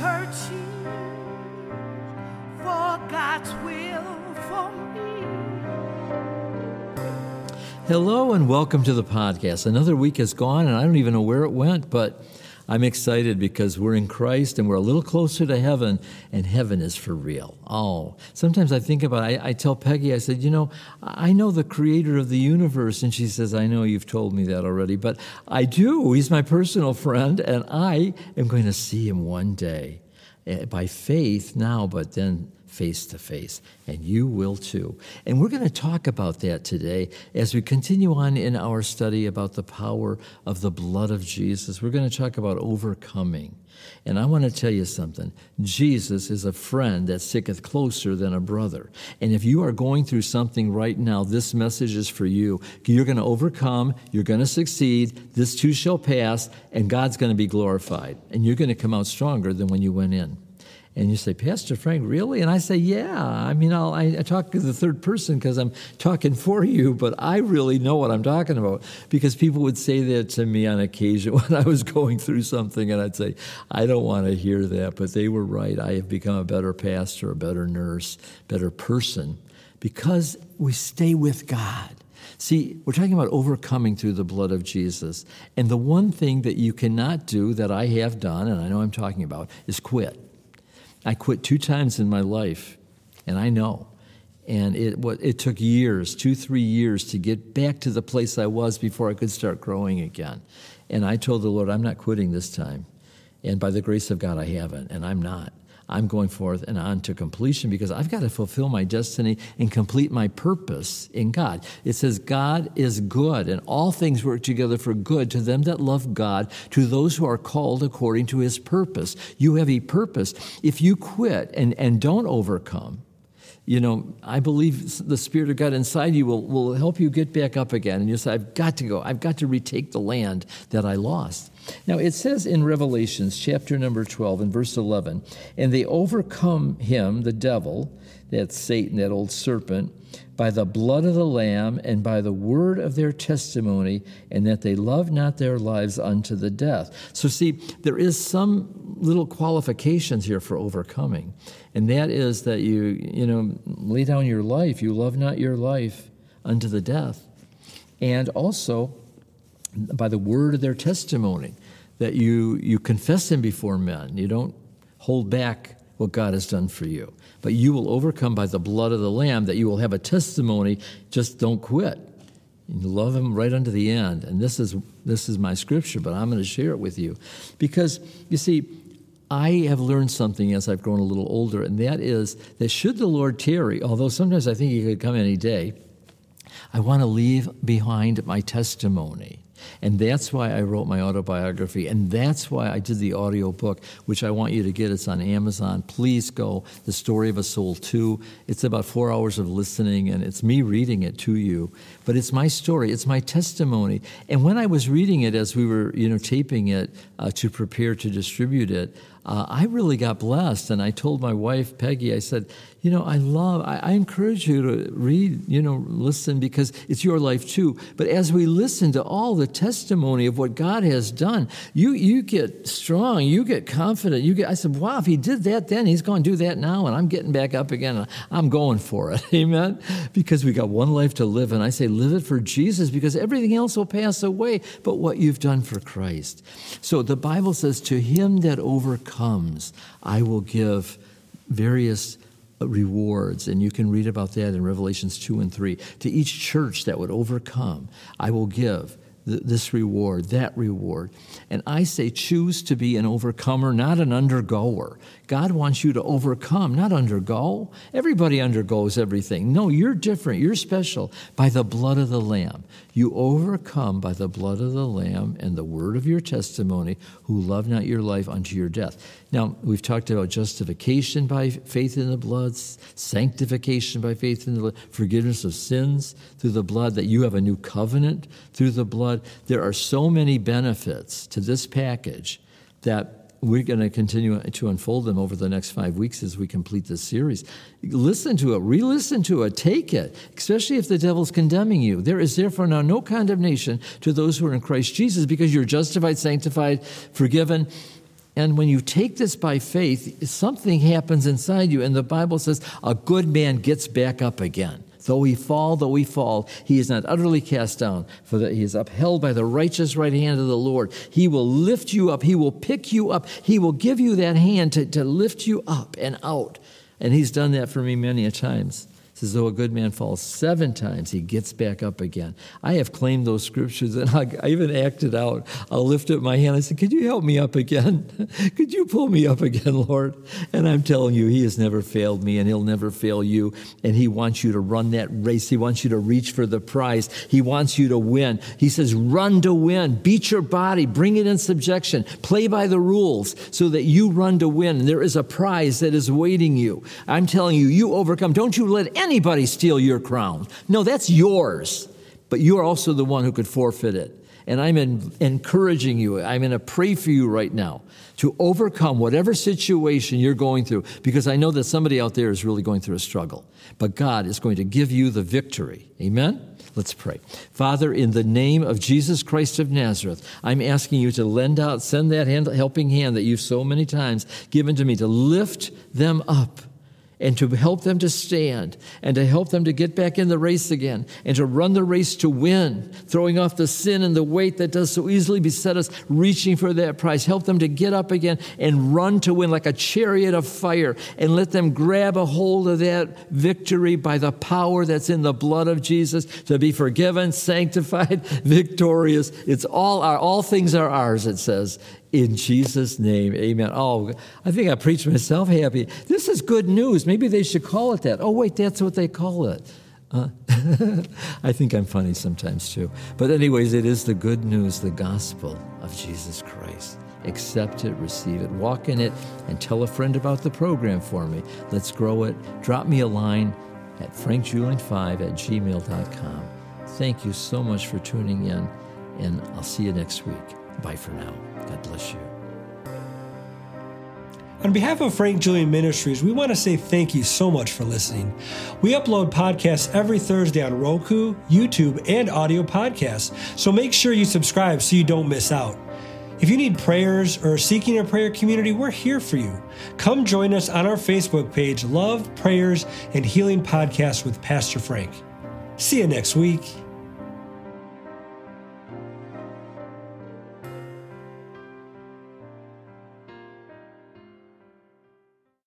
searching for God's will for me. Hello and welcome to the podcast. Another week has gone and I don't even know where it went, but I'm excited because we're in Christ and we're a little closer to heaven, and heaven is for real. Oh, sometimes I think about it. I, I tell Peggy, I said, You know, I know the creator of the universe. And she says, I know you've told me that already, but I do. He's my personal friend, and I am going to see him one day eh, by faith now, but then face to face, and you will too. And we're going to talk about that today as we continue on in our study about the power of the blood of Jesus. We're going to talk about overcoming. And I want to tell you something. Jesus is a friend that sticketh closer than a brother. And if you are going through something right now, this message is for you. You're going to overcome, you're going to succeed, this too shall pass, and God's going to be glorified. And you're going to come out stronger than when you went in. And you say, Pastor Frank, really? And I say, Yeah. I mean, I'll, I, I talk to the third person because I'm talking for you, but I really know what I'm talking about because people would say that to me on occasion when I was going through something, and I'd say, I don't want to hear that, but they were right. I have become a better pastor, a better nurse, better person because we stay with God. See, we're talking about overcoming through the blood of Jesus. And the one thing that you cannot do that I have done, and I know I'm talking about, is quit. I quit two times in my life, and I know. And it, it took years, two, three years, to get back to the place I was before I could start growing again. And I told the Lord, I'm not quitting this time. And by the grace of God, I haven't, and I'm not. I'm going forth and on to completion because I've got to fulfill my destiny and complete my purpose in God. It says, God is good, and all things work together for good to them that love God, to those who are called according to his purpose. You have a purpose. If you quit and, and don't overcome, you know, I believe the Spirit of God inside you will, will help you get back up again. And you say, I've got to go. I've got to retake the land that I lost. Now, it says in Revelations chapter number 12 and verse 11, and they overcome him, the devil, that's Satan, that old serpent, by the blood of the Lamb and by the word of their testimony, and that they love not their lives unto the death. So, see, there is some little qualifications here for overcoming, and that is that you, you know, lay down your life. You love not your life unto the death. And also, by the word of their testimony, that you, you confess him before men. You don't hold back what God has done for you. But you will overcome by the blood of the Lamb, that you will have a testimony. Just don't quit. You love him right unto the end. And this is, this is my scripture, but I'm going to share it with you. Because, you see, I have learned something as I've grown a little older, and that is that should the Lord tarry, although sometimes I think he could come any day, I want to leave behind my testimony. And that's why I wrote my autobiography. And that's why I did the audio book, which I want you to get. It's on Amazon. Please go. The Story of a Soul 2. It's about four hours of listening, and it's me reading it to you. But it's my story, it's my testimony. And when I was reading it as we were, you know, taping it uh, to prepare to distribute it, uh, I really got blessed. And I told my wife, Peggy, I said, you know, I love, I, I, encourage you to read, you know, listen because it's your life too. But as we listen to all the testimony of what God has done, you, you get strong, you get confident. You get, I said, wow, if he did that then, he's going to do that now. And I'm getting back up again. I'm going for it. Amen. Because we got one life to live. And I say, live it for Jesus because everything else will pass away but what you've done for Christ. So the Bible says, to him that overcomes, I will give various uh, rewards, and you can read about that in Revelations 2 and 3. To each church that would overcome, I will give this reward, that reward. And I say, choose to be an overcomer, not an undergoer. God wants you to overcome, not undergo. Everybody undergoes everything. No, you're different. You're special by the blood of the Lamb. You overcome by the blood of the Lamb and the word of your testimony, who love not your life unto your death. Now, we've talked about justification by faith in the blood, sanctification by faith in the blood, forgiveness of sins through the blood, that you have a new covenant through the blood. There are so many benefits to this package that we're going to continue to unfold them over the next five weeks as we complete this series. Listen to it, re listen to it, take it, especially if the devil's condemning you. There is therefore now no condemnation to those who are in Christ Jesus because you're justified, sanctified, forgiven And when you take this by faith, something happens inside you. And the Bible says a good man gets back up again. Though he fall, though he fall, he is not utterly cast down, for that he is upheld by the righteous right hand of the Lord. He will lift you up. He will pick you up. He will give you that hand to, to lift you up and out. And he's done that for me many a times says, though a good man falls seven times, he gets back up again. I have claimed those scriptures and I, I even acted out. I'll lift up my hand. I said, Could you help me up again? Could you pull me up again, Lord? And I'm telling you, he has never failed me and he'll never fail you. And he wants you to run that race. He wants you to reach for the prize. He wants you to win. He says, Run to win. Beat your body. Bring it in subjection. Play by the rules so that you run to win. There is a prize that is waiting you. I'm telling you, you overcome. Don't you let any anybody steal your crown. No, that's yours. But you are also the one who could forfeit it. And I'm in, encouraging you, I'm going to pray for you right now to overcome whatever situation you're going through, because I know that somebody out there is really going through a struggle. But God is going to give you the victory. Amen? Let's pray. Father, in the name of Jesus Christ of Nazareth, I'm asking you to lend out, send that hand, helping hand that you've so many times given to me to lift them up and to help them to stand and to help them to get back in the race again and to run the race to win, throwing off the sin and the weight that does so easily beset us, reaching for that prize. Help them to get up again and run to win like a chariot of fire and let them grab a hold of that victory by the power that's in the blood of Jesus to be forgiven, sanctified, victorious. It's all our, all things are ours, it says in Jesus' name, amen. Oh, I think I preached myself happy. This is good news. Maybe they should call it that. Oh, wait, that's what they call it. Uh, I think I'm funny sometimes too. But, anyways, it is the good news, the gospel of Jesus Christ. Accept it, receive it, walk in it, and tell a friend about the program for me. Let's grow it. Drop me a line at frankjulian5 at gmail.com. Thank you so much for tuning in, and I'll see you next week. Bye for now. God bless you. On behalf of Frank Julian Ministries, we want to say thank you so much for listening. We upload podcasts every Thursday on Roku, YouTube, and audio podcasts, so make sure you subscribe so you don't miss out. If you need prayers or seeking a prayer community, we're here for you. Come join us on our Facebook page, Love, Prayers, and Healing Podcast with Pastor Frank. See you next week.